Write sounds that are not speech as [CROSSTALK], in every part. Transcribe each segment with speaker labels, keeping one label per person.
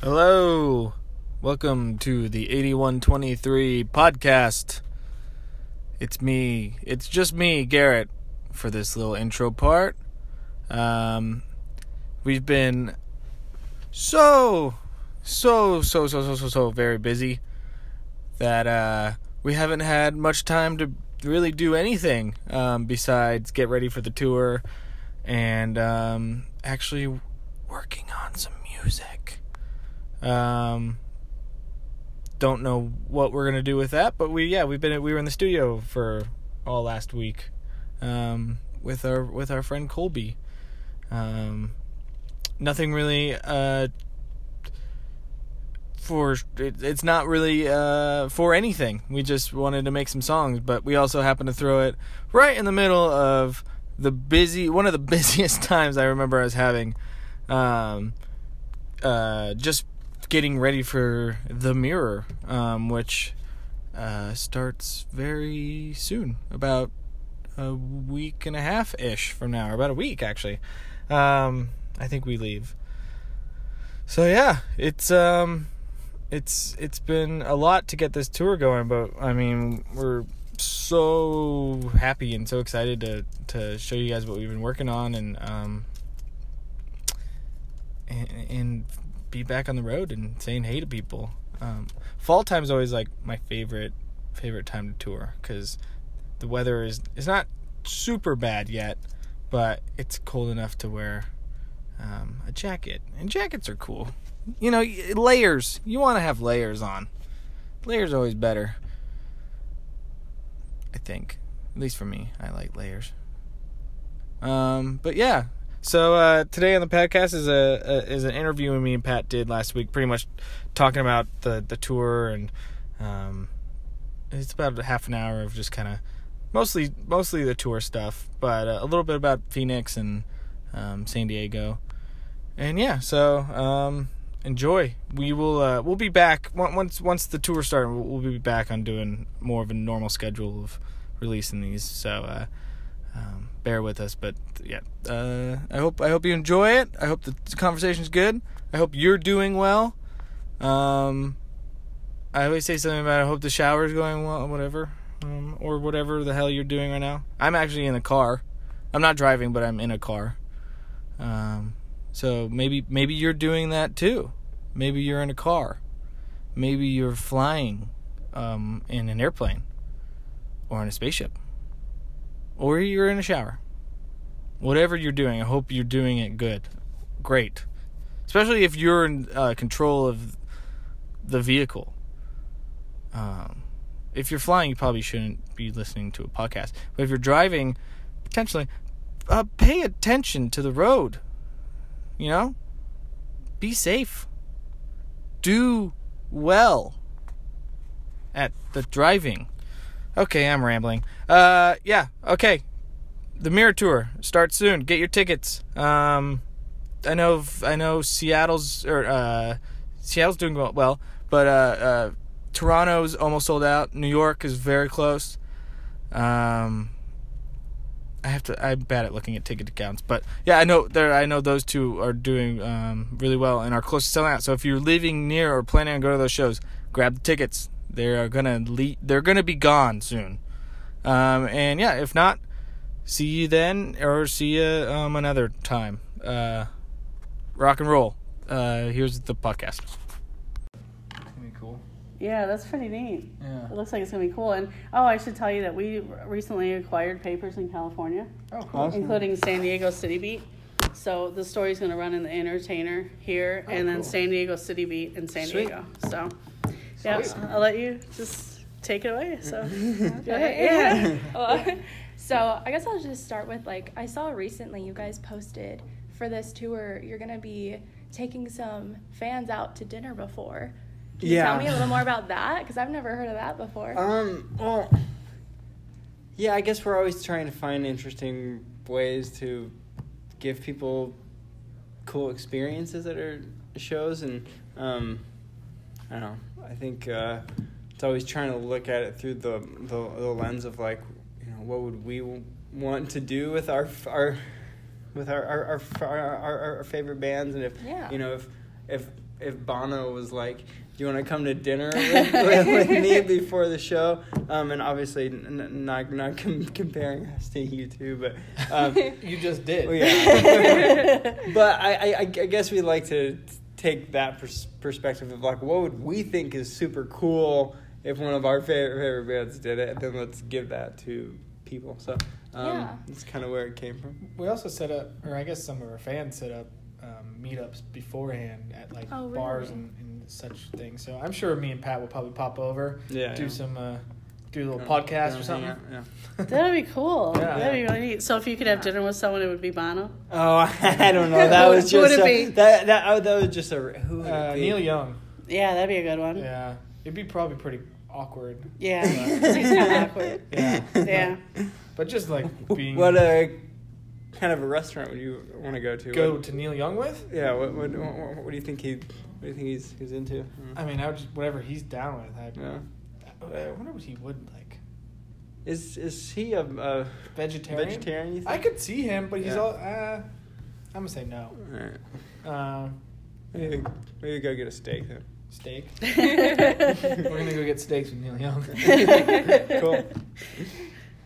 Speaker 1: Hello. Welcome to the 8123 podcast. It's me. It's just me, Garrett, for this little intro part. Um, we've been so, so, so, so, so, so, so very busy that uh, we haven't had much time to really do anything um, besides get ready for the tour and um, actually working on some music. Um, don't know what we're gonna do with that, but we yeah we've been we were in the studio for all last week, um, with our with our friend Colby. Um, nothing really uh for it, it's not really uh for anything. We just wanted to make some songs, but we also happened to throw it right in the middle of the busy one of the [LAUGHS] busiest times I remember us having. Um, uh, just getting ready for the mirror, um, which uh, starts very soon, about a week and a half ish from now, or about a week actually. Um, I think we leave. So yeah, it's um, it's it's been a lot to get this tour going, but I mean we're so happy and so excited to to show you guys what we've been working on and um and, and be back on the road and saying hey to people. Um, fall time is always like my favorite favorite time to tour because the weather is is not super bad yet, but it's cold enough to wear um, a jacket, and jackets are cool. You know, layers. You want to have layers on. Layers always better. I think, at least for me, I like layers. Um, but yeah, so uh, today on the podcast is a, a, is an interview me and Pat did last week, pretty much talking about the the tour and um, it's about a half an hour of just kind of mostly mostly the tour stuff, but uh, a little bit about Phoenix and um, San Diego, and yeah, so um, enjoy. We will uh, we'll be back once once the tour starts. We'll be back on doing more of a normal schedule of releasing these. So. Um, bear with us, but yeah, uh, I hope I hope you enjoy it. I hope the conversation's good. I hope you're doing well. Um, I always say something about I hope the shower's going well, whatever, um, or whatever the hell you're doing right now. I'm actually in a car. I'm not driving, but I'm in a car. Um, so maybe maybe you're doing that too. Maybe you're in a car. Maybe you're flying um, in an airplane or in a spaceship or you're in a shower. Whatever you're doing, I hope you're doing it good. Great. Especially if you're in uh, control of the vehicle. Um, if you're flying, you probably shouldn't be listening to a podcast. But if you're driving, potentially, uh, pay attention to the road. You know? Be safe. Do well at the driving. Okay, I'm rambling. Uh, yeah, okay. The Mirror Tour starts soon. Get your tickets. Um, I know, I know, Seattle's or uh, Seattle's doing well, but uh, uh, Toronto's almost sold out. New York is very close. Um, I have to. I'm bad at looking at ticket accounts, but yeah, I know there. I know those two are doing um, really well and are close to selling out. So if you're living near or planning on going to those shows, grab the tickets. They're gonna le- They're gonna be gone soon. Um, and yeah, if not, see you then or see you um, another time. Uh, rock and roll. Uh, here's the podcast.
Speaker 2: cool. Yeah, that's pretty neat. Yeah. It looks like it's gonna be cool. And oh, I should tell you that we recently acquired papers in California,
Speaker 1: oh, cool. awesome.
Speaker 2: including San Diego City Beat. So the story's gonna run in the Entertainer here, oh, and then cool. San Diego City Beat in San Sweet. Diego. So yeah, I'll let you just take it away. So, [LAUGHS] okay.
Speaker 3: yeah. [LAUGHS] well, so I guess I'll just start with like I saw recently you guys posted for this tour you're gonna be taking some fans out to dinner before. Can yeah. you tell me a little more about [LAUGHS] that? Because I've never heard of that before.
Speaker 4: Um. Well. Yeah, I guess we're always trying to find interesting ways to give people cool experiences at our shows, and um, I don't know. I think uh, it's always trying to look at it through the, the, the lens of like, you know, what would we want to do with our our with our our our, our, our, our favorite bands, and if yeah. you know if if if Bono was like, "Do you want to come to dinner [LAUGHS] with, with, with me before the show?" Um, and obviously, n- n- not not com- comparing us to U2, but um, [LAUGHS]
Speaker 1: You just did.
Speaker 4: well, yeah. [LAUGHS] but I, I I guess we like to take that pers- perspective of like, what would we think is super cool if one of our favorite favorite bands did it, and then let's give that to people. So um,
Speaker 3: Yeah.
Speaker 4: that's kind of where it came from.
Speaker 1: We also set up, or I guess some of our fans set up um, meetups beforehand at like
Speaker 3: Oh,
Speaker 1: bars and, and such things. So I'm sure me and Pat will probably pop over,
Speaker 4: Yeah,
Speaker 1: do
Speaker 4: yeah.
Speaker 1: some, uh, do a little
Speaker 4: Yeah,
Speaker 1: podcast
Speaker 4: yeah,
Speaker 1: or something.
Speaker 4: out, yeah.
Speaker 2: That'd be cool.
Speaker 1: Yeah.
Speaker 2: That'd be really neat. So if you could have dinner with someone, it would be Bono.
Speaker 4: Oh, [LAUGHS] I don't know. That
Speaker 2: Who
Speaker 4: was [LAUGHS]
Speaker 2: would
Speaker 4: just
Speaker 2: it
Speaker 4: a,
Speaker 2: be?
Speaker 4: that that oh, that was just a who would it
Speaker 1: Uh,
Speaker 4: be?
Speaker 1: Neil Young.
Speaker 2: Yeah, that'd be a good one.
Speaker 1: Yeah, it'd be probably pretty awkward.
Speaker 2: Yeah, 'cause [LAUGHS] he's kind of awkward.
Speaker 1: Yeah,
Speaker 2: Yeah.
Speaker 1: but just like being
Speaker 4: What a kind of a restaurant would you want to go to?
Speaker 1: go
Speaker 4: What-
Speaker 1: to Neil Young with.
Speaker 4: yeah. What, what what what do you think he? What do you think he's he's into?
Speaker 1: I mean, I would just whatever he's down with. I,
Speaker 4: yeah.
Speaker 1: I wonder what he would like.
Speaker 4: Is is he a, a
Speaker 1: Vegetarian.
Speaker 4: vegetarian? You think?
Speaker 1: I could see him, but he's
Speaker 4: Yeah.
Speaker 1: all. Uh, I'm gonna say no.
Speaker 4: Alright.
Speaker 1: Uh,
Speaker 4: Maybe, maybe go get a steak then.
Speaker 1: steak. [LAUGHS] We're gonna go get steaks with Neil Young. [LAUGHS]
Speaker 4: Cool.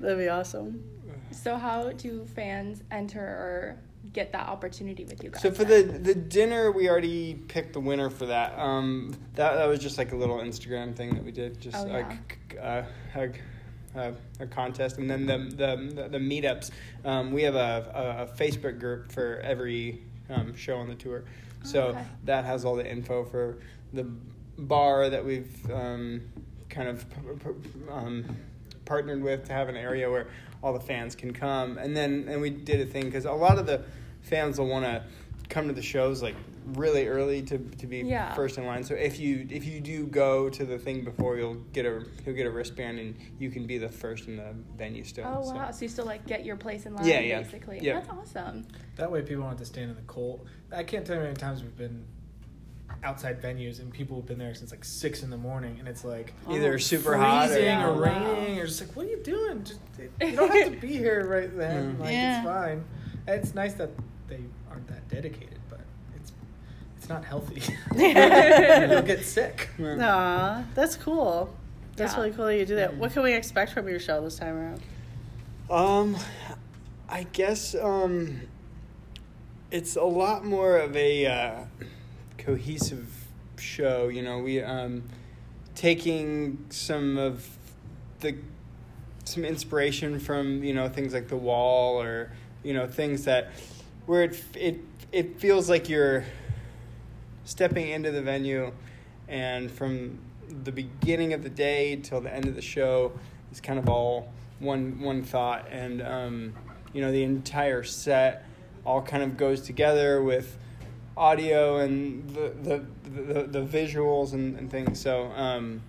Speaker 2: That'd be awesome.
Speaker 3: So how do fans enter or get that opportunity with you guys?
Speaker 4: So for the the dinner, we already picked the winner for that. Um, that that was just like a little Instagram thing that we did, just
Speaker 3: Oh,
Speaker 4: like uh, a, a, a contest, and then the the the, the meetups. Um, we have a, a, a Facebook group for every um, show on the tour, so
Speaker 3: okay.
Speaker 4: that has all the info for the bar that we've um, kind of um, partnered with to have an area where all the fans can come. And then and we did a thing because a lot of the fans will want to come to the shows like really early to, to be
Speaker 3: Yeah.
Speaker 4: first in line. So if you if you do go to the thing before, you'll get a you'll get a wristband and you can be the first in the venue still.
Speaker 3: Oh
Speaker 4: so.
Speaker 3: wow! So you still like get your place in line,
Speaker 4: Yeah, yeah.
Speaker 3: basically.
Speaker 4: Yeah.
Speaker 3: That's awesome.
Speaker 1: That way, people don't have to stand in the cold. I can't tell you how many times we've been outside venues and people have been there since like six in the morning, and it's like
Speaker 4: Either
Speaker 2: Oh,
Speaker 4: super hot or,
Speaker 1: freezing
Speaker 3: Yeah.
Speaker 1: or
Speaker 3: Wow.
Speaker 1: raining, or just like, what are you doing? Just you don't have to be [LAUGHS] here right then.
Speaker 4: Mm.
Speaker 1: Like
Speaker 2: Yeah.
Speaker 1: it's fine. It's nice that they aren't that dedicated, but it's it's not healthy. [LAUGHS] You'll get sick.
Speaker 2: Aw, that's cool. That's
Speaker 3: Yeah.
Speaker 2: really cool that you do that. What can we expect from your show this time around?
Speaker 4: Um, I guess um, it's a lot more of a uh, cohesive show. You know, we um, taking some of the some inspiration from you know things like the wall or you know things that where it it it feels like you're stepping into the venue and from the beginning of the day till the end of the show is kind of all one one thought and um, you know the entire set all kind of goes together with audio and the the, the, the visuals and, and things. So um,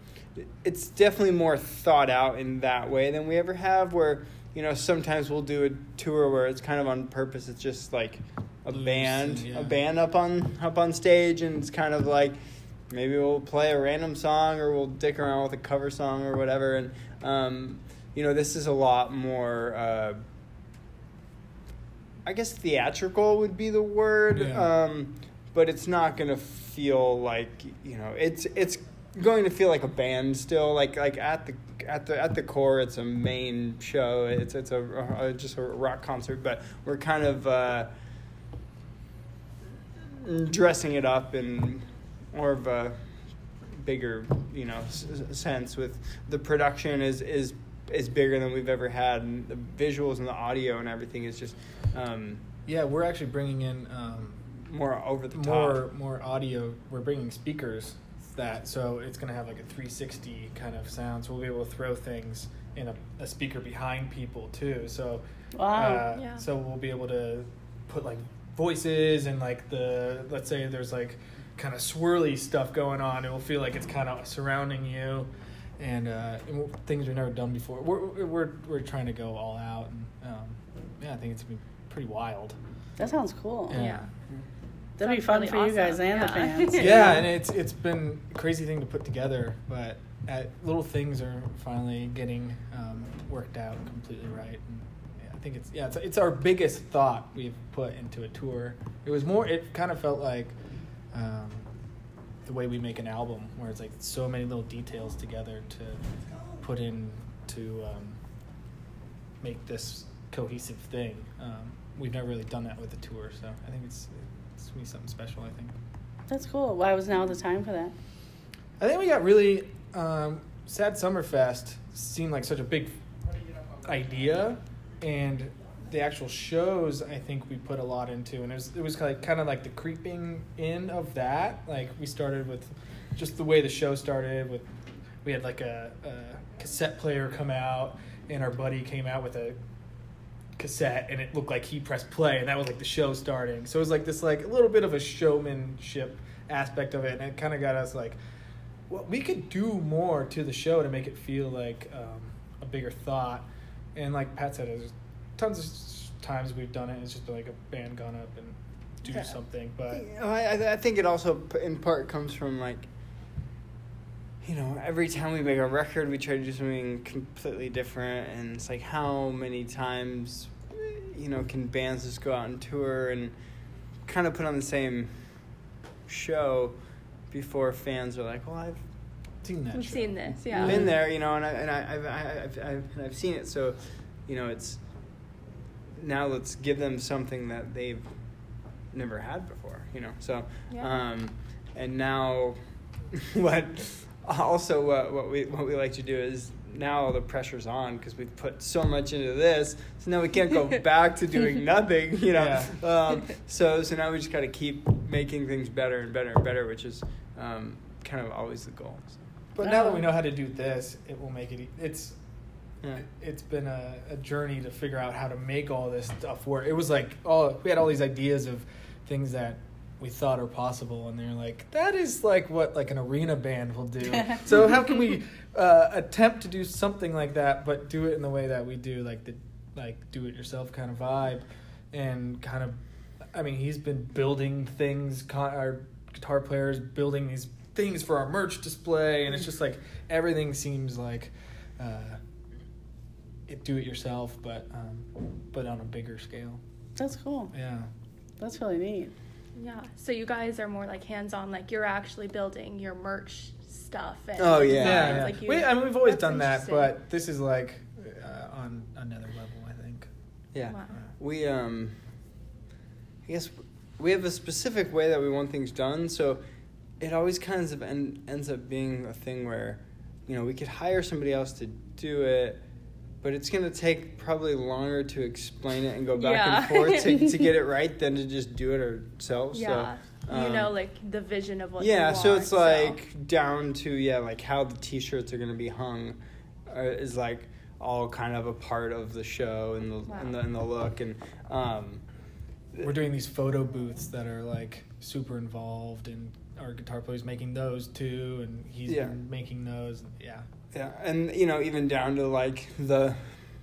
Speaker 4: it's definitely more thought out in that way than we ever have where you know sometimes we'll do a tour where it's kind of on purpose. It's just like a
Speaker 1: Loose
Speaker 4: band
Speaker 1: yeah.
Speaker 4: a band up on up on stage and it's kind of like maybe we'll play a random song or we'll dick around with a cover song or whatever. And um, you know this is a lot more uh, i guess theatrical would be the word
Speaker 1: Yeah.
Speaker 4: um, but it's not gonna feel like you know it's it's going to feel like a band still like like at the at the at the core it's a main show it's it's a, a just a rock concert but we're kind of uh, dressing it up in more of a bigger you know s- sense with the production is is is bigger than we've ever had and the visuals and the audio and everything is just um,
Speaker 1: Yeah, we're actually bringing in um,
Speaker 4: more over the top
Speaker 1: more more audio. We're bringing speakers that so it's gonna have like a 360 kind of sound. So we'll be able to throw things in a, a speaker behind people too. So
Speaker 2: Wow.
Speaker 1: uh,
Speaker 3: Yeah.
Speaker 1: so we'll be able to put like voices and like the let's say there's like kind of swirly stuff going on. It will feel like it's kind of surrounding you. And, uh, and things we've never done before. We're, we're we're trying to go all out, and um, yeah, I think it's gonna be pretty wild.
Speaker 2: that sounds cool.
Speaker 1: Yeah.
Speaker 3: Yeah.
Speaker 2: That'd be fun
Speaker 3: really
Speaker 2: for you guys
Speaker 3: awesome.
Speaker 2: and the fans. [LAUGHS]
Speaker 1: yeah, and it's it's been a crazy thing to put together, but uh little things are finally getting um, worked out completely right. And yeah, I think it's yeah, it's, it's our biggest thought we've put into a tour. It was more. It kind of felt like um, the way we make an album, where it's like so many little details together to put in to um, make this cohesive thing. Um, we've never really done that with the tour, so I think it's it's gonna be something special. I think.
Speaker 2: That's cool. Why was now the time for that?
Speaker 1: I think we got really um, sad Summerfest seemed like such a big idea, and the actual shows I think we put a lot into, and it was it was like kind of like the creeping in of that. Like we started with just the way the show started with we had like a, a cassette player come out, and our buddy came out with a cassette and it looked like he pressed play and that was like the show starting so it was like this like a little bit of a showmanship aspect of it and it kind of got us like well we could do more to the show to make it feel like um, a bigger thought and like pat said there's tons of times we've done it it's just like a band gone up and do
Speaker 4: Yeah.
Speaker 1: something but
Speaker 4: You know, I, I think it also in part comes from like you know every time we make a record we try to do something completely different and it's like how many times you know can bands just go out and tour and kind of put on the same show before fans are like well i've
Speaker 1: seen that
Speaker 3: We've
Speaker 1: show.
Speaker 3: seen this, yeah.
Speaker 4: been there you know and, I, and I, I've, I- I've, I've, I've seen it so you know it's now let's give them something that they've never had before you know so
Speaker 3: Yeah.
Speaker 4: um, and now [LAUGHS] what also what, what we what we like to do is now the pressure's on because we've put so much into this so now we can't go [LAUGHS] back to doing nothing you know
Speaker 1: Yeah. [LAUGHS]
Speaker 4: um, so so now we just got to keep making things better and better and better which is um, kind of always the goal so,
Speaker 1: but now that we know how to do this it will make it e- it's
Speaker 4: yeah.
Speaker 1: it's been a, a journey to figure out how to make all this stuff work. It was like all we had all these ideas of things that we thought are possible, and they're like that is like what like an arena band will do. [LAUGHS] so how can we uh, attempt to do something like that, but do it in the way that we do, like the like do it yourself kind of vibe, and kind of. I mean, he's been building things. Con- our guitar players building these things for our merch display, and it's just like everything seems like. Uh, it do it yourself, but um, but on a bigger scale.
Speaker 2: That's cool.
Speaker 1: Yeah.
Speaker 2: That's really neat.
Speaker 3: Yeah. So you guys are more like hands on, like you're actually building your merch stuff. And
Speaker 4: Oh, yeah.
Speaker 3: designs,
Speaker 1: Yeah.
Speaker 3: Like you,
Speaker 1: we, I mean, we've always done that, but this is like uh, on another level. I think.
Speaker 4: Yeah.
Speaker 3: Wow.
Speaker 4: We um I guess we have a specific way that we want things done, so it always kind of en- ends up being a thing where you know, we could hire somebody else to do it, but it's going to take probably longer to explain it and go back
Speaker 3: Yeah.
Speaker 4: and forth to, to get it [LAUGHS] right than to just do it ourselves.
Speaker 3: Yeah.
Speaker 4: So,
Speaker 3: you
Speaker 4: um,
Speaker 3: know, like the vision of what.
Speaker 4: yeah,
Speaker 3: you
Speaker 4: so
Speaker 3: want,
Speaker 4: it's like down to yeah, like how the T-shirts are going to be hung uh, is like all kind of a part of the show and the
Speaker 3: Wow.
Speaker 4: and the, and the look and um,
Speaker 1: We're doing these photo booths that are like super involved, and our guitar player's making those too, and he's
Speaker 4: Yeah.
Speaker 1: been making those. Yeah.
Speaker 4: Yeah, and you know even down to like the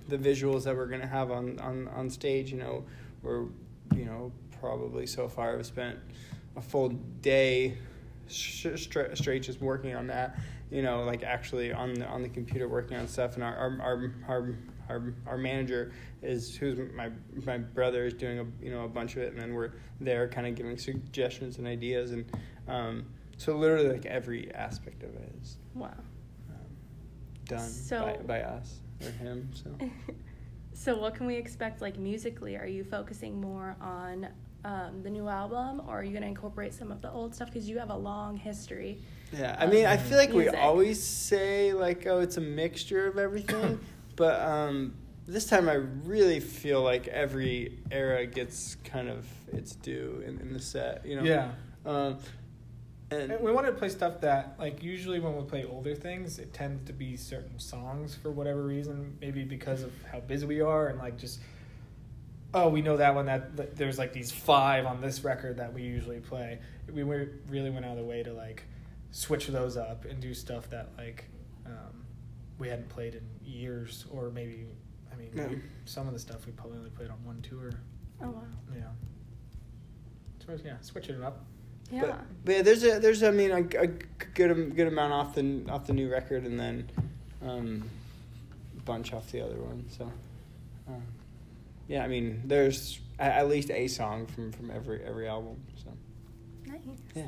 Speaker 4: the visuals that we're to have on, on on stage. You know, we're you know probably so far I've spent a full day sh- stra- straight just working on that. You know, like actually on the on the computer working on stuff, and our our our our, our, our manager is who's my my brother is doing a you know a bunch of it, and then we're there kind of giving suggestions and ideas, and um, so literally like every aspect of it is
Speaker 3: Wow.
Speaker 4: Done
Speaker 3: So-
Speaker 4: by, by us or him. So [LAUGHS]
Speaker 3: So what can we expect like musically? Are you focusing more on um, the new album, or are you going to incorporate some of the old stuff? Because you have a long history.
Speaker 4: yeah, I mean, I feel like we always say like, oh, it's a mixture of everything, [COUGHS] but um, this time I really feel like every era gets kind of its due in, in the set. You know.
Speaker 1: Yeah.
Speaker 4: Um, and
Speaker 1: And we wanted to play stuff that, like, usually when we play older things, it tends to be certain songs for whatever reason. Maybe because of how busy we are, and like just, oh, we know that one. That, that there's like these five on this record that we usually play. We were, really went out of the way to like switch those up and do stuff that like um, we hadn't played in years, or maybe, I mean,
Speaker 4: Yeah.
Speaker 1: we- some of the stuff we probably only played on one tour.
Speaker 3: Oh wow.
Speaker 1: Yeah. So yeah, switching it up.
Speaker 3: Yeah.
Speaker 4: But, but yeah, there's a there's I mean a, a good good amount off the off the new record and then um, a bunch off the other one. So um, yeah, I mean there's at least a song from from every every album. So
Speaker 3: nice.
Speaker 4: yeah,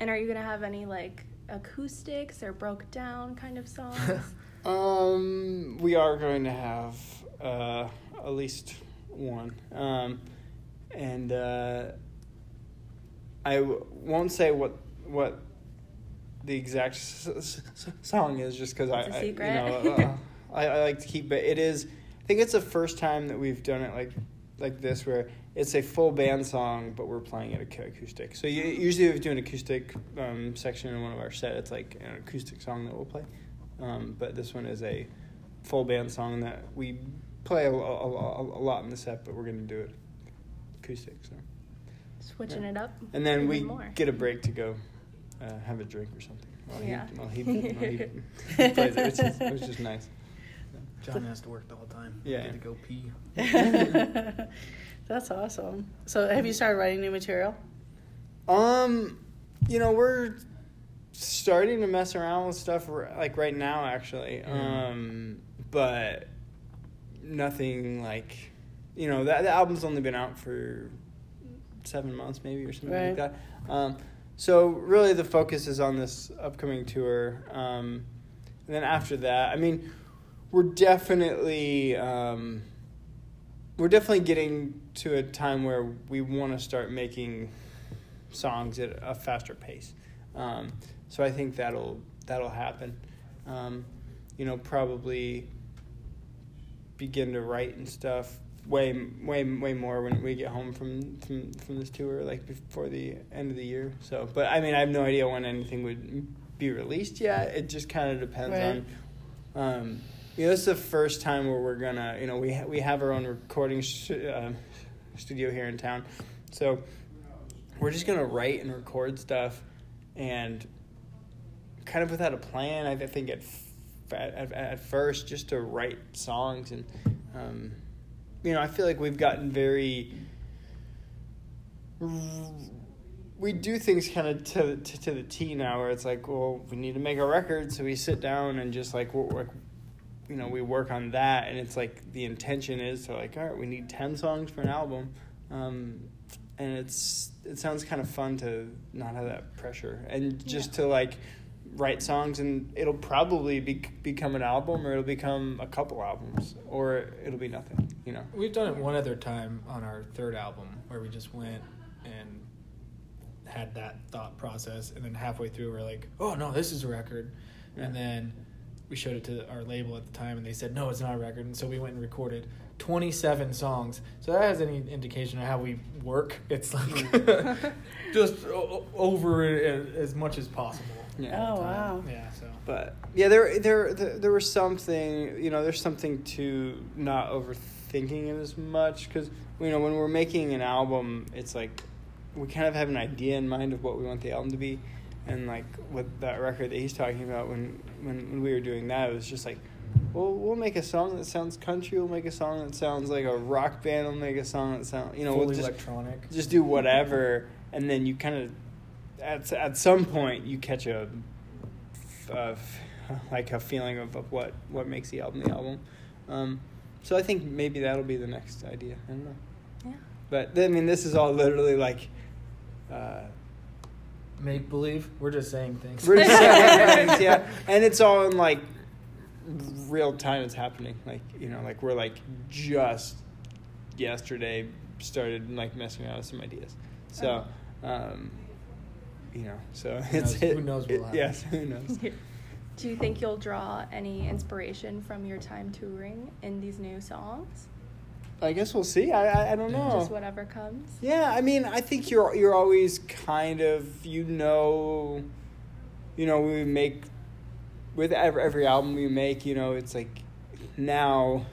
Speaker 3: And are you gonna have any like acoustics or broke down kind of songs? [LAUGHS]
Speaker 4: Um, we are going to have uh, at least one, um, and uh, I w- won't say what what the exact s- s- song is, just because I, I- you know uh, [LAUGHS] I, I like to keep it. It is. I think it's the first time that we've done it like like this, where it's a full band song, but we're playing it ac- acoustic. So you, usually, if we do an acoustic um, section in one of our sets, it's like an acoustic song that we'll play. Um, but this one is a full band song that we play a, a, a, a lot in the set, but we're going to do it acoustic. So,
Speaker 3: Switching
Speaker 4: Yeah.
Speaker 3: it up.
Speaker 4: and then we
Speaker 3: more.
Speaker 4: get a break to go uh, have a drink or something. While
Speaker 3: Yeah.
Speaker 4: He, while he, [LAUGHS] while he [LAUGHS] plays it, which is, which is nice.
Speaker 1: John has to work the whole time.
Speaker 4: Yeah.
Speaker 1: Had to go pee. [LAUGHS]
Speaker 2: That's awesome. So, have you started writing new material?
Speaker 4: Um, you know, we're starting to mess around with stuff r- like right now, actually.
Speaker 1: Yeah.
Speaker 4: Um, but nothing like, you know, that the album's only been out for seven months, maybe or something
Speaker 2: Right.
Speaker 4: like that. Um, so really, the focus is on this upcoming tour. Um, and then after that, I mean, we're definitely. Um, we're definitely getting to a time where we want to start making songs at a faster pace. Um, so I think that'll that'll happen. Um, you know, probably begin to write and stuff way way way more when we get home from from from this tour, like before the end of the year. So, but I mean, I have no idea when anything would be released yet. It just kind of depends
Speaker 2: Right.
Speaker 4: on. Um, you know, this is the first time where we're gonna, you know, we ha- we have our own recording sh- uh, studio here in town, so we're just gonna write and record stuff, and kind of without a plan. I think at f- at, at, at first just to write songs and, um, you know, I feel like we've gotten very. We do things kind of to, to to the T now, where it's like, well, we need to make a record, so we sit down and just like work, you know, we work on that, and it's like the intention is to like, all right, we need ten songs for an album, um, and it's it sounds kind of fun to not have that pressure, and just to like write songs, and it'll probably be, become an album, or it'll become a couple albums, or it'll be nothing, you know.
Speaker 1: We've done it one other time on our third album where we just went and had that thought process, and then halfway through we're like, "Oh no, this is a record," and then we showed it to our label at the time, and they said, "No, it's not a record," and so we went and recorded 27 songs. So that has any indication of how we work. It's like mm. [LAUGHS] [LAUGHS] just over it as much as possible.
Speaker 4: Yeah.
Speaker 2: Oh, wow.
Speaker 1: Yeah. So.
Speaker 4: But yeah, there, there, there, there was something. You know, there's something to not overthinking it as much because you know when we're making an album, it's like we kind of have an idea in mind of what we want the album to be, and like with that record that he's talking about when when, when we were doing that, it was just like. Well, we'll make a song that sounds country. We'll make a song that sounds like a rock band. We'll make a song that sounds, you know,
Speaker 1: fully
Speaker 4: we'll just
Speaker 1: electronic.
Speaker 4: just do whatever, and then you kind of at at some point you catch a uh, [LAUGHS] like a feeling of, of what what makes the album the album. Um, so I think maybe that'll be the next idea. I don't know,
Speaker 3: Yeah.
Speaker 4: but I mean, this is all literally like. Uh,
Speaker 1: Make believe. We're just saying things.
Speaker 4: we're just saying [LAUGHS] things, yeah, and it's all in like real time. It's happening, like you know, like we're like just yesterday started like messing around with some ideas. So, um, you know, so
Speaker 1: Who
Speaker 4: it's
Speaker 1: knows-
Speaker 4: it,
Speaker 1: who knows
Speaker 4: it-
Speaker 1: what'll happen.
Speaker 4: yes, who knows. [LAUGHS]
Speaker 3: Do you think you'll draw any inspiration from your time touring in these new songs?
Speaker 4: I guess we'll see. I I, I don't know.
Speaker 3: Just whatever comes.
Speaker 4: Yeah, I mean, I think you're you're always kind of you know, you know, we make with every, every album we make, you know, it's like now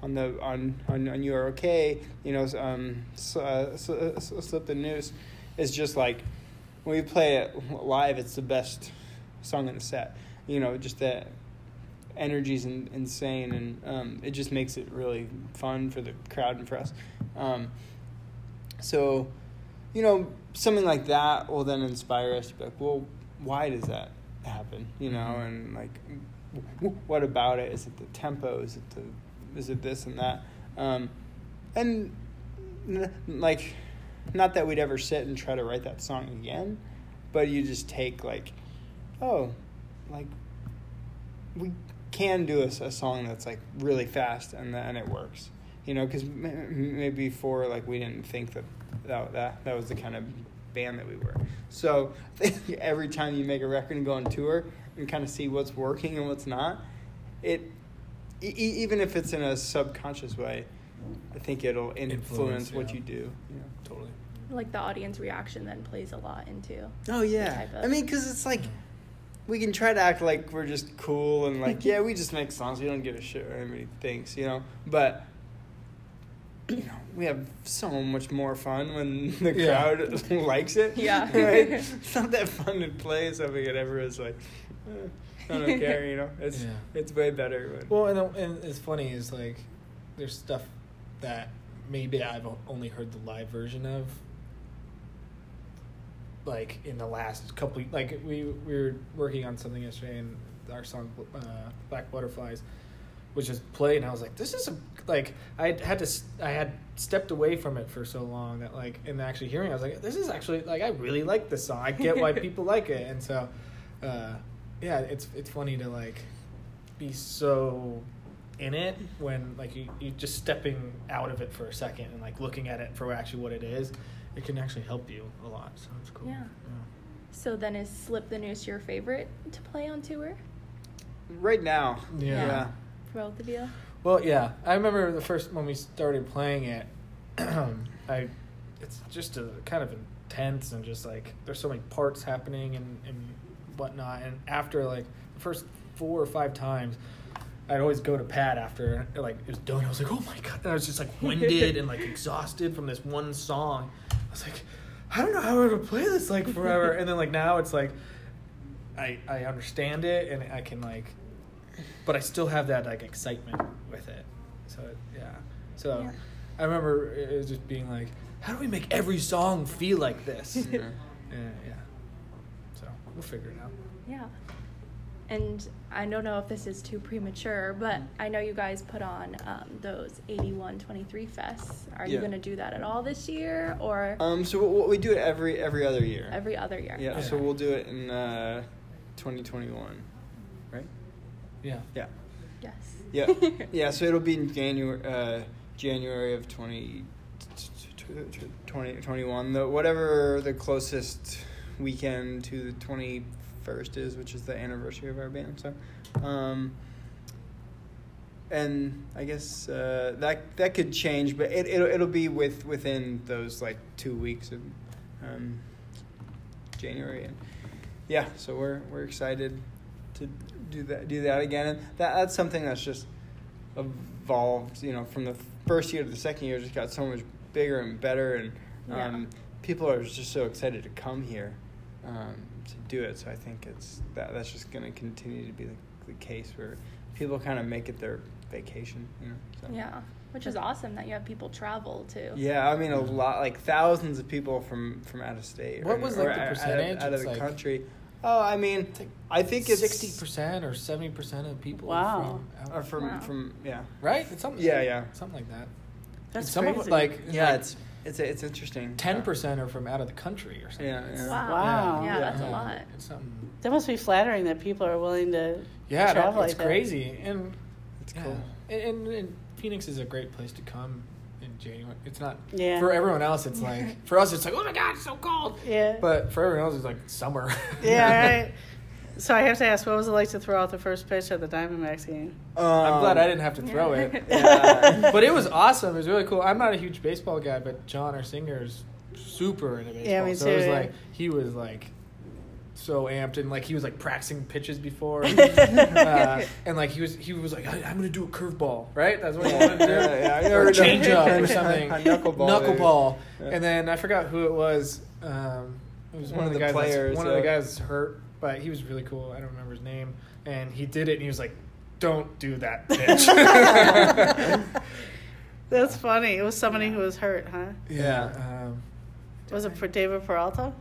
Speaker 4: on the on on, on you are okay, you know, um, so, uh, so, so, Slip the Noose is just like when we play it live, it's the best song in the set. You know, just that energy's in, insane, and um, it just makes it really fun for the crowd and for us. Um, so, you know, something like that will then inspire us to be like, well, why does that happen? You know,
Speaker 1: Mhm.
Speaker 4: and like, what about it? Is it the tempo? Is it the, is it this and that? Um, and like, not that we'd ever sit and try to write that song again, but you just take like, oh, like we can do a, a song that's like really fast and then it works, you know, because maybe before like we didn't think that that that that was the kind of band that we were. So [LAUGHS] every time you make a record and go on tour and kind of see what's working and what's not, it e- even if it's in a subconscious way, I think it'll influence,
Speaker 1: Influence,
Speaker 4: what
Speaker 1: yeah.
Speaker 4: you do. Yeah.
Speaker 1: Totally.
Speaker 3: Like the audience reaction then plays a lot into.
Speaker 4: Oh yeah.
Speaker 3: type of-
Speaker 4: I mean, because it's like we can try to act like we're just cool and like [LAUGHS] yeah, we just make songs. We don't give a shit what anybody thinks, you know. But you know, we have so much more fun when the
Speaker 1: Yeah.
Speaker 4: crowd [LAUGHS] likes it.
Speaker 3: Yeah. [LAUGHS]
Speaker 4: right? It's not that fun to play something and everyone's like, eh, I don't care, you know. It's
Speaker 1: Yeah.
Speaker 4: it's way better. When,
Speaker 1: Well, and, and it's funny is like there's stuff that maybe I've only heard the live version of. Like in the last couple, like we we were working on something yesterday, and our song uh, "Black Butterflies" was just played, and I was like, "This is a like." I had to, I had stepped away from it for so long that like, in actually hearing, it, I was like, "This is actually like I really like this song. I get why [LAUGHS] people like it," and so, uh, yeah, it's it's funny to like be so in it when like you you just stepping out of it for a second and like looking at it for actually what it is. It can actually help you a lot, so it's cool.
Speaker 3: Yeah. So then is Slip the Noose your favorite to play on tour
Speaker 4: right now,
Speaker 1: Yeah.
Speaker 4: yeah.
Speaker 3: for both of you?
Speaker 1: Well, yeah, I remember the first when we started playing it. [CLEARS THROAT] I, it's just a kind of intense and just like there's so many parts happening and and whatnot. And after like the first four or five times, I'd always go to Pat after like it was done. I was like, oh my god! And I was just like winded and like exhausted from this one song. I was like, I don't know how I'm gonna play this like forever. and then like now it's like, I I understand it and I can like but I still have that like excitement with it. So yeah. So
Speaker 3: Yeah.
Speaker 1: I remember it was just being like, how do we make every song feel like this? [LAUGHS]
Speaker 4: Yeah.
Speaker 1: yeah, yeah. So we'll figure it out.
Speaker 3: Yeah. And I don't know if this is too premature, but I know you guys put on um, those 8123 fests. Are you going to do that at all this year or
Speaker 4: Um. So what we do it every every other year.
Speaker 3: every other year?
Speaker 4: Yeah,
Speaker 1: Okay.
Speaker 4: so we'll do it in uh, 2021, right?
Speaker 1: Yeah.
Speaker 4: Yeah,
Speaker 3: Yes.
Speaker 4: yeah, [LAUGHS] yeah. So it'll be in January, uh, January of 20, 2021. The whatever the closest weekend to the 21st is, which is the anniversary of our band. So, um, and I guess uh, that that could change, but it it'll, it'll be with within those like two weeks of um, January, and yeah, so we're we're excited to do that do that again, and that that's something that's just evolved, you know, from the first year to the second year, just got so much bigger and better, and um, people are just so excited to come here um, to do it. So I think it's that that's just going to continue to be the, the case where people kind of make it their vacation, you know. So.
Speaker 3: Yeah. Which is awesome that you have people travel too.
Speaker 4: Yeah, I mean a lot, like thousands of people from from out of state.
Speaker 1: What
Speaker 4: or-
Speaker 1: was,
Speaker 4: or
Speaker 1: like, the
Speaker 4: out-
Speaker 1: percentage?
Speaker 4: out of, the
Speaker 1: like-
Speaker 4: country? Oh, I mean,
Speaker 1: like
Speaker 4: I think it's
Speaker 1: sixty percent or seventy percent of people.
Speaker 2: Wow.
Speaker 1: From, out-
Speaker 4: Or from
Speaker 3: Wow.
Speaker 4: from yeah,
Speaker 1: right? It's something.
Speaker 4: Yeah, yeah.
Speaker 1: Something like that.
Speaker 2: That's
Speaker 1: some
Speaker 2: crazy.
Speaker 1: of like
Speaker 4: yeah. It's it's it's interesting.
Speaker 1: ten percent are from out of the country or something.
Speaker 4: Yeah, yeah.
Speaker 3: Wow.
Speaker 2: Wow.
Speaker 3: Yeah,
Speaker 2: Yeah.
Speaker 3: that's a lot.
Speaker 1: It's something.
Speaker 2: that must be flattering that people are willing to
Speaker 1: Yeah,
Speaker 2: travel
Speaker 1: no,
Speaker 2: like
Speaker 1: it's
Speaker 2: that.
Speaker 1: crazy, and
Speaker 4: It's
Speaker 1: yeah.
Speaker 4: cool.
Speaker 1: And, and, and Phoenix is a great place to come in January. It's not
Speaker 2: Yeah.
Speaker 1: for everyone else. It's like [LAUGHS] for us, it's like oh my god, it's so cold.
Speaker 2: Yeah.
Speaker 1: But for everyone else, it's like summer.
Speaker 2: yeah, [LAUGHS] right. So I have to ask, what was it like to throw out the first pitch at the Diamondbacks game?
Speaker 1: I'm glad
Speaker 4: Um,
Speaker 1: I didn't have to throw it. [LAUGHS]
Speaker 4: Yeah.
Speaker 1: but it was awesome. It was really cool. I'm not a huge baseball guy, but John, our singer, is super into baseball.
Speaker 2: Yeah, me
Speaker 1: so it was
Speaker 2: too,
Speaker 1: like he was like so amped and like he was like practicing pitches before, [LAUGHS] uh, and like he was he was like I, I'm gonna do a curveball, right? That's what he wanted to do. [LAUGHS]
Speaker 4: Yeah, yeah, I
Speaker 1: or
Speaker 4: know.
Speaker 1: change up or something.
Speaker 4: A knuckleball, maybe.
Speaker 1: Knuckleball.
Speaker 4: Yeah.
Speaker 1: And then I forgot who it was. Um, it was one, of the, guys.
Speaker 4: players,
Speaker 1: one of the guys hurt, but he was really cool. I don't remember his name, and he did it, and he was like, "Don't do that [LAUGHS] bitch." [LAUGHS]
Speaker 2: That's funny. It was somebody who was hurt, huh?
Speaker 1: yeah. Um,
Speaker 2: Was it for David Peralta?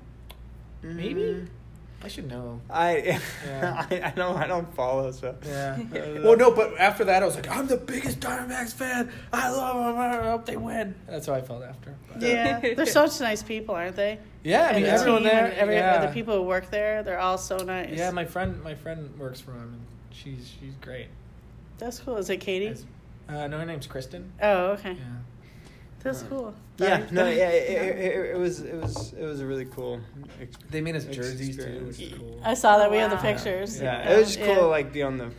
Speaker 1: Maybe? I should know.
Speaker 4: I, [LAUGHS]
Speaker 1: Yeah.
Speaker 4: I I don't I don't follow so.
Speaker 1: Yeah. [LAUGHS] well, no, but after that, I was like, I'm the biggest Diamondbacks fan. I love them. I hope they win. That's how I felt after. But-
Speaker 2: Yeah, [LAUGHS] they're such nice people, aren't they?
Speaker 1: Yeah, I mean,
Speaker 2: the
Speaker 1: everyone
Speaker 2: team
Speaker 1: there.
Speaker 2: and every,
Speaker 1: yeah.
Speaker 2: the people who work there, they're all so nice.
Speaker 1: Yeah, my friend, my friend works for them, and she's she's great.
Speaker 2: that's cool. Is it Katie?
Speaker 1: It's- Uh, no, her name's Kristen.
Speaker 2: Oh, okay.
Speaker 1: Yeah.
Speaker 2: That's cool.
Speaker 4: Yeah, no, yeah, [LAUGHS] it, it, it, it was it was it was a really cool. Ex-
Speaker 1: They made us
Speaker 4: Ex-
Speaker 1: jerseys too,
Speaker 4: experience.
Speaker 1: which cool.
Speaker 2: I saw that we have the pictures.
Speaker 4: yeah, it was just cool to like be on the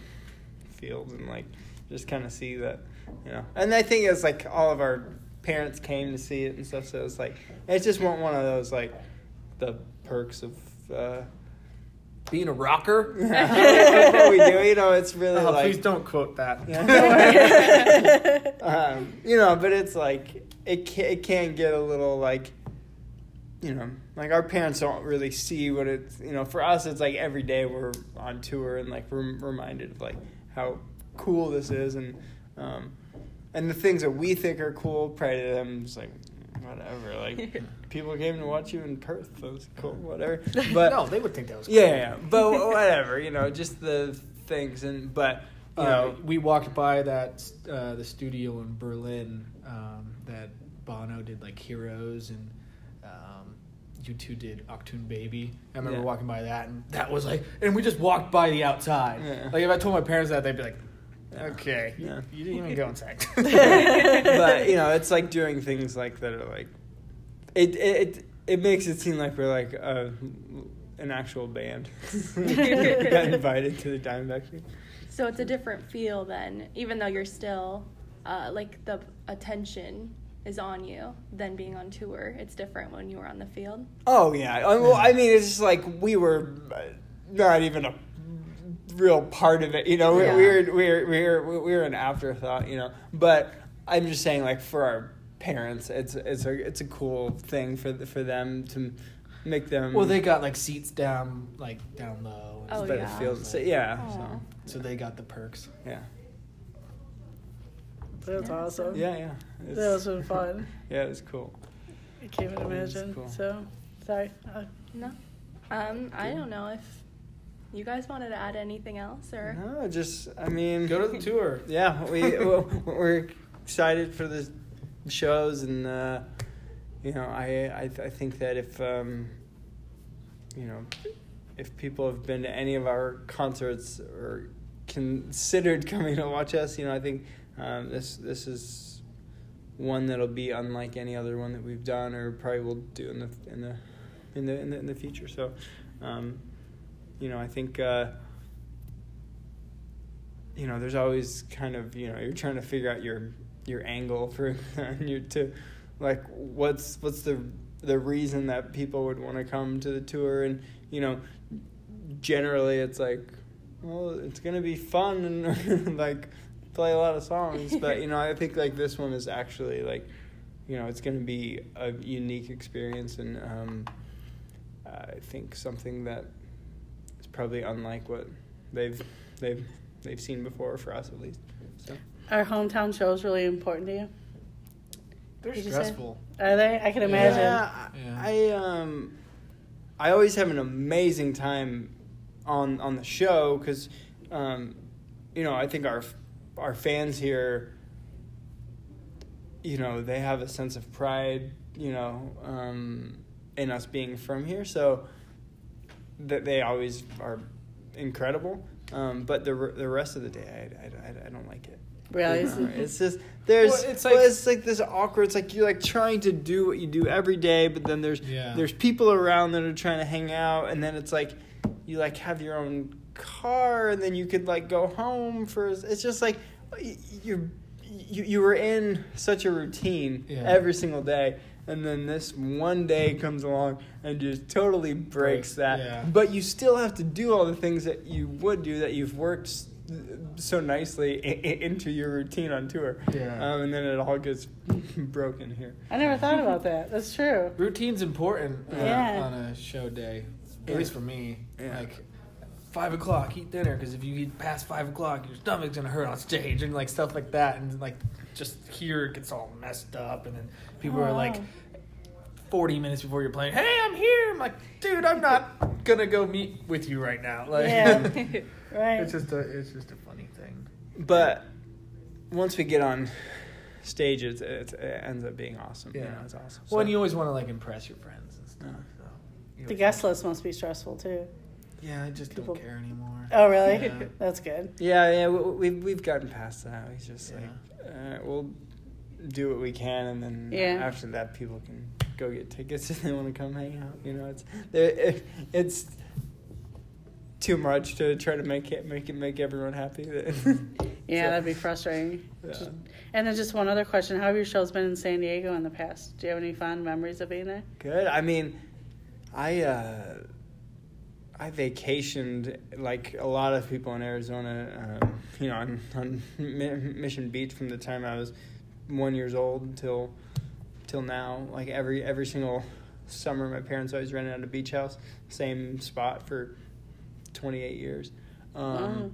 Speaker 4: field and like just kind of see that, you know. And I think it's like all of our parents came to see it and stuff, so it's like it's just one one of those like the perks of. Uh,
Speaker 1: Being a rocker. [LAUGHS]
Speaker 4: what we do, you know, it's really
Speaker 1: Oh,
Speaker 4: like
Speaker 1: please don't quote that.
Speaker 4: Yeah. [LAUGHS] um, you know, but it's like it can, it can get a little like, you know, like our parents don't really see what it's. You know, for us, it's like every day we're on tour and like we're reminded of like how cool this is and um, and the things that we think are cool. Probably to them, it's like whatever. Like [LAUGHS] people came to watch you in Perth. That was cool. Whatever. [LAUGHS] But
Speaker 1: no, they would think that was cool.
Speaker 4: yeah, yeah, yeah. but whatever. You know, just the things and but. You
Speaker 1: Uh,
Speaker 4: know,
Speaker 1: we walked by that uh, the studio in Berlin um, that Bowie did like Heroes and um, U2 did Achtung Baby. I remember
Speaker 4: Yeah.
Speaker 1: walking by that and that was like, and we just walked by the outside.
Speaker 4: Yeah.
Speaker 1: Like if I told my parents that, they'd be like, "Okay,
Speaker 4: Yeah.
Speaker 1: you didn't even go inside." [LAUGHS] [LAUGHS]
Speaker 4: but you know, it's like doing things like that are like it it it makes it seem like we're like uh, an actual band. [LAUGHS] Got invited to the Diamondbacks. game.
Speaker 3: So it's a different feel then, even though you're still uh, like the attention is on you than being on tour. It's different when you were on the field.
Speaker 4: Oh yeah. I, well, I mean, it's just like we were uh, not even a real part of it. You know, we,
Speaker 3: Yeah.
Speaker 4: we were we were we were we were an afterthought. You know, but I'm just saying, like for our parents, it's it's a it's a cool thing for the, for them to make them.
Speaker 1: well, they got like seats down like down low. and
Speaker 3: Oh,
Speaker 4: but
Speaker 3: yeah.
Speaker 4: it feels so, yeah. So
Speaker 1: So they got the perks.
Speaker 4: yeah.
Speaker 2: That's
Speaker 3: Yeah,
Speaker 2: awesome.
Speaker 4: Yeah, yeah.
Speaker 2: That was been fun. [LAUGHS]
Speaker 4: Yeah, it was cool.
Speaker 2: I can't even imagine.
Speaker 4: cool.
Speaker 2: So, sorry. Uh,
Speaker 3: No, um, I don't know if you guys wanted to add anything else or.
Speaker 4: No, just I mean,
Speaker 1: Go to the tour.
Speaker 4: yeah, we [LAUGHS] well, we're excited for the shows, and uh, you know, I I, I think that if um, you know, if people have been to any of our concerts or considered [LAUGHS] coming to watch us, you know, I think um, this this is one that'll be unlike any other one that we've done or probably will do in the in the in the in the, in the future. So, um, you know, I think. Uh, you know, there's always kind of you know you're trying to figure out your your angle for [LAUGHS] you to like what's what's the the reason that people would want to come to the tour and you know generally it's like well it's gonna be fun and [LAUGHS] like play a lot of songs [LAUGHS] but you know I think like this one is actually like you know it's gonna be a unique experience and um, I think something that is probably unlike what they've they've they've seen before for us at least. So
Speaker 2: Are hometown shows really important to you?
Speaker 1: They're
Speaker 2: Did you
Speaker 1: stressful.
Speaker 2: Are they? I can imagine.
Speaker 4: Yeah,
Speaker 1: Yeah.
Speaker 4: I, I um I always have an amazing time on on the show because um you know I think our our fans here you know they have a sense of pride you know um in us being from here so that they always are incredible um but the the rest of the day I I, I, I don't like it
Speaker 2: Really?
Speaker 4: you know, it's just [LAUGHS] there's
Speaker 1: Well, it's
Speaker 4: it's
Speaker 1: like-
Speaker 4: like it's like this awkward. It's like you're like trying to do what you do every day, but then there's
Speaker 1: Yeah.
Speaker 4: there's people around that are trying to hang out, and then it's like you like have your own car, and then you could like go home for. It's just like you're you you were in such a routine
Speaker 1: Yeah.
Speaker 4: every single day. And then this one day comes along and just totally breaks
Speaker 1: Breaks,
Speaker 4: that.
Speaker 1: yeah.
Speaker 4: But you still have to do all the things that you would do that you've worked so nicely i- i- into your routine on tour.
Speaker 1: Yeah.
Speaker 4: Um, and then it all gets [LAUGHS] broken here.
Speaker 2: I never thought about that. That's true.
Speaker 1: Routine's important uh,
Speaker 2: Yeah.
Speaker 1: on a show day, at least for me.
Speaker 4: Yeah.
Speaker 1: Like five o'clock, eat dinner because if you eat past five o'clock, your stomach's gonna hurt on stage and like stuff like that, and like just here it gets all messed up, and then people
Speaker 2: Oh,
Speaker 1: are like. 40 minutes before you're playing, hey, I'm here. I'm like, dude, I'm not gonna go meet with you right now. Like,
Speaker 2: Yeah. [LAUGHS] [LAUGHS] Right.
Speaker 1: it's just a it's just a funny thing.
Speaker 4: But once we get on stage, it's, it's, it ends up being awesome.
Speaker 1: Yeah.
Speaker 4: you know, it's awesome.
Speaker 1: Well, and you always want to like impress your friends and stuff. Mm. So
Speaker 2: the guest list must be stressful too.
Speaker 1: Yeah, I just
Speaker 2: People-
Speaker 1: don't care anymore.
Speaker 2: Oh, really?
Speaker 1: Yeah. [LAUGHS]
Speaker 2: That's good.
Speaker 4: Yeah, yeah, we, we've we've gotten past that. We just
Speaker 1: Yeah.
Speaker 4: like uh, we'll do what we can, and then
Speaker 2: Yeah.
Speaker 4: after that, people can go get tickets [LAUGHS] if they want to come hang out. You know, it's it, it's too much to try to make it make it make everyone happy. [LAUGHS]
Speaker 2: Yeah,
Speaker 4: So-
Speaker 2: that'd be frustrating.
Speaker 4: Yeah.
Speaker 2: Just- And then just one other question: How have your shows been in San Diego in the past? Do you have any fond memories of being there?
Speaker 4: Good. I mean, I uh, I vacationed like a lot of people in Arizona. Um, you know, on, on Mission Beach from the time I was one years old until till now. Like every every single summer, my parents always rented out a beach house, same spot for twenty eight years. Um,
Speaker 2: Wow.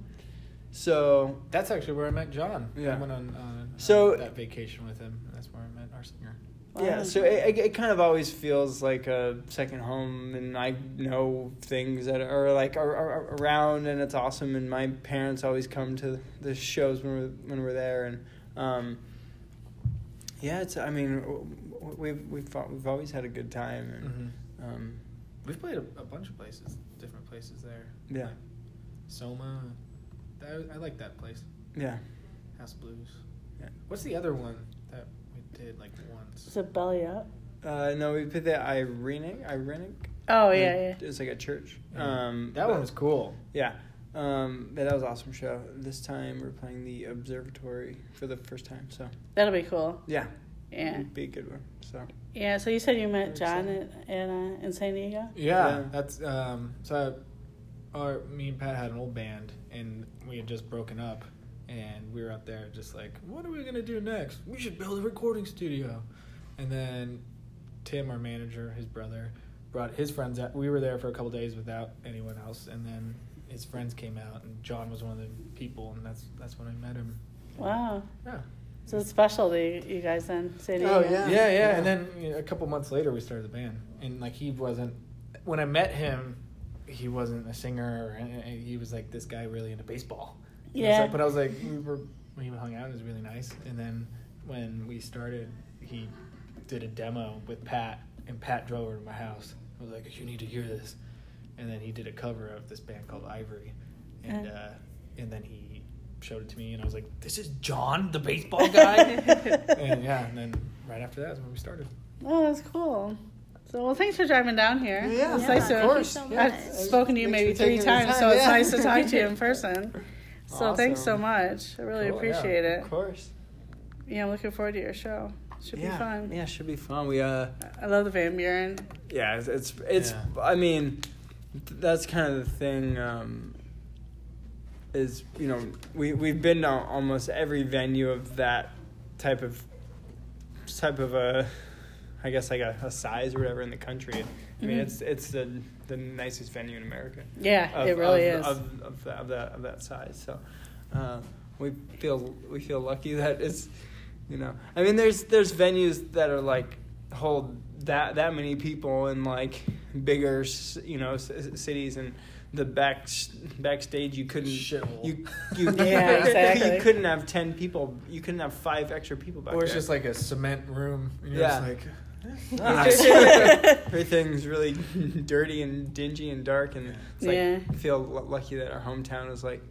Speaker 4: So
Speaker 1: That's actually where I met John.
Speaker 4: Yeah.
Speaker 1: I went on, on
Speaker 4: So-
Speaker 1: that vacation with him. That's where I met our singer.
Speaker 4: Yeah, so it, it, it kind of always feels like a second home, and I know things that are like are, are around, and it's awesome. And my parents always come to the shows when we're when we're there, and um, yeah, it's. I mean, w- w- we've we've we've always had a good time, and um,
Speaker 1: We've played a, a bunch of places, different places there.
Speaker 4: yeah,
Speaker 1: Soma. I, I like that place.
Speaker 4: yeah.
Speaker 1: House Blues.
Speaker 4: Yeah.
Speaker 1: What's the other one that we did like once?
Speaker 2: Is it belly up?
Speaker 4: Uh, no, we put the Irenic, Irenic.
Speaker 2: Oh yeah, yeah.
Speaker 4: It's like a church.
Speaker 1: Yeah.
Speaker 4: Um,
Speaker 1: that
Speaker 4: but-
Speaker 1: one was cool.
Speaker 4: Yeah. Um, but that was an awesome show. This time we're playing the observatory for the first time. So
Speaker 2: That'll be cool.
Speaker 4: yeah,
Speaker 2: Yeah,
Speaker 4: it'd be a good one. So
Speaker 2: yeah. So you said you met John in in, uh, in San Diego.
Speaker 1: Yeah,
Speaker 4: Yeah.
Speaker 1: that's um. So, our me and Pat had an old band, and we had just broken up, and we were out there just like, what are we gonna do next? We should build a recording studio, and then Tim, our manager, his brother, brought his friends out. We were there for a couple days without anyone else, and then his friends came out, and John was one of the people, and that's that's when I met him.
Speaker 2: Wow.
Speaker 1: Yeah.
Speaker 2: So it's special to you, you guys then, San Diego.
Speaker 4: Oh, yeah.
Speaker 1: Yeah, yeah. And then you know, a couple months later, we started the band, and like he wasn't. When I met him, he wasn't a singer, or any- he was like this guy really into baseball.
Speaker 2: Yeah.
Speaker 1: so- but I was like, we were when he hung out, it was really nice. And then when we started, he did a demo with Pat, and Pat drove over to my house. I was like, you need to hear this. And then he did a cover of this band called Ivory, and
Speaker 2: Uh.
Speaker 1: uh, and then he showed it to me, and I was like, this is John, the baseball guy. [LAUGHS] and yeah, and then right after that is when we started.
Speaker 2: Oh, that's cool. So well, thanks for driving down here.
Speaker 4: Yeah,
Speaker 3: Yeah,
Speaker 2: nice
Speaker 3: thank you so
Speaker 2: I've spoken to you maybe three times,
Speaker 4: time,
Speaker 2: so it's nice to talk to you in [LAUGHS] person. So thanks so much. I really
Speaker 1: Cool, yeah.
Speaker 2: appreciate it.
Speaker 4: of course.
Speaker 2: Yeah, I'm looking forward to your show. Should
Speaker 4: yeah,
Speaker 2: be fun.
Speaker 4: Yeah, it should be fun. We uh,
Speaker 2: I love the Van Buren.
Speaker 4: yeah, it's it's, it's
Speaker 1: Yeah.
Speaker 4: I mean, that's kind of the thing. Um, is you know we we've been to almost every venue of that type of type of a I guess like a, a size or whatever in the country. I mean,
Speaker 2: Mhm.
Speaker 4: it's it's the the nicest venue in America.
Speaker 2: Yeah,
Speaker 4: Of,
Speaker 2: it really
Speaker 4: of,
Speaker 2: is.
Speaker 4: of, of, that, of that of that size. So uh, we feel we feel lucky that it's you know I mean there's there's venues that are like hold that that many people in like bigger you know c- cities and the back backstage you couldn't
Speaker 1: Shithole.
Speaker 4: you you [LAUGHS]
Speaker 2: Yeah, [LAUGHS] exactly.
Speaker 4: you couldn't have 10 people you couldn't have five extra people back
Speaker 1: or it's
Speaker 4: there.
Speaker 1: just like a cement room. And you're
Speaker 4: Yeah.
Speaker 1: just like,
Speaker 4: It's- [LAUGHS] everything's really dirty and dingy and dark and it's like
Speaker 2: Yeah.
Speaker 4: I feel lu- lucky that our hometown is like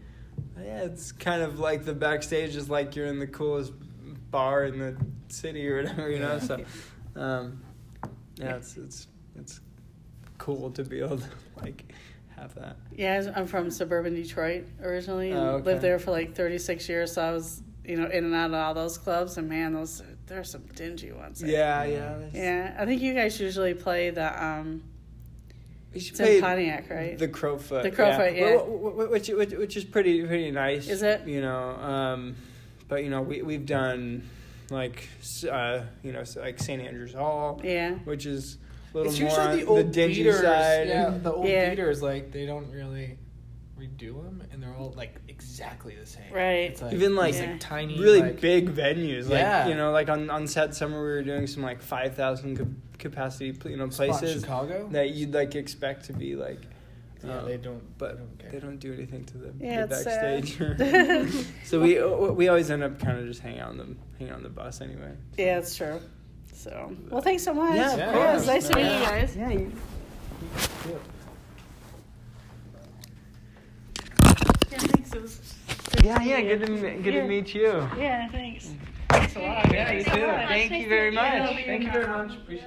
Speaker 4: yeah it's kind of like the backstage is like you're in the coolest bar in the city or whatever you know so um yeah it's it's it's cool to be able to like have that
Speaker 2: Yeah, I'm from suburban Detroit originally, and
Speaker 4: Oh, okay.
Speaker 2: lived there for like 36 years. So I was, you know, in and out of all those clubs, and man, those there's some dingy ones. there.
Speaker 4: yeah yeah that's-
Speaker 2: Yeah, I think you guys usually play the um,
Speaker 4: we should
Speaker 2: it's in
Speaker 4: play
Speaker 2: Pontiac, right?
Speaker 4: The Crofoot.
Speaker 2: The Crofoot, yeah.
Speaker 4: Wh- wh- wh- Which, which, which is pretty pretty nice.
Speaker 2: Is it?
Speaker 4: You know, um, but you know we we've done like uh, you know like St Andrews Hall,
Speaker 2: yeah,
Speaker 4: which is a little
Speaker 1: it's
Speaker 4: more
Speaker 1: usually the old
Speaker 4: dingy
Speaker 1: beaters.
Speaker 4: side.
Speaker 1: Yeah, the old
Speaker 2: Yeah.
Speaker 1: beaters like they don't really redo them, and they're all like exactly the same.
Speaker 2: Right.
Speaker 1: It's like,
Speaker 4: Even, like,
Speaker 2: Yeah.
Speaker 1: like tiny,
Speaker 4: really
Speaker 1: like,
Speaker 4: big venues, like
Speaker 1: Yeah.
Speaker 4: you know, like on on Sad Summer we were doing some like five thousand capacity, you know,
Speaker 1: spot
Speaker 4: places
Speaker 1: Chicago.
Speaker 4: that you'd like expect to be like
Speaker 1: Yeah,
Speaker 4: Um,
Speaker 1: they don't.
Speaker 4: but
Speaker 1: they don't
Speaker 4: they don't do anything to the,
Speaker 2: Yeah,
Speaker 4: the backstage. [LAUGHS] [LAUGHS] so we we always end up kind of just hanging out on the hanging on the bus anyway.
Speaker 2: Yeah, that's true. So, well, thanks so much.
Speaker 4: Yeah, of
Speaker 2: yeah, it's
Speaker 1: course.
Speaker 2: nice to meet you guys.
Speaker 4: Yeah. You,
Speaker 2: Yeah, thanks. It was
Speaker 4: yeah, yeah. Good to good
Speaker 2: Yeah.
Speaker 4: to meet you.
Speaker 2: Yeah, thanks. Thanks a lot.
Speaker 4: Yeah, you too. Thank you very much. Thank you very much. Appreciate it.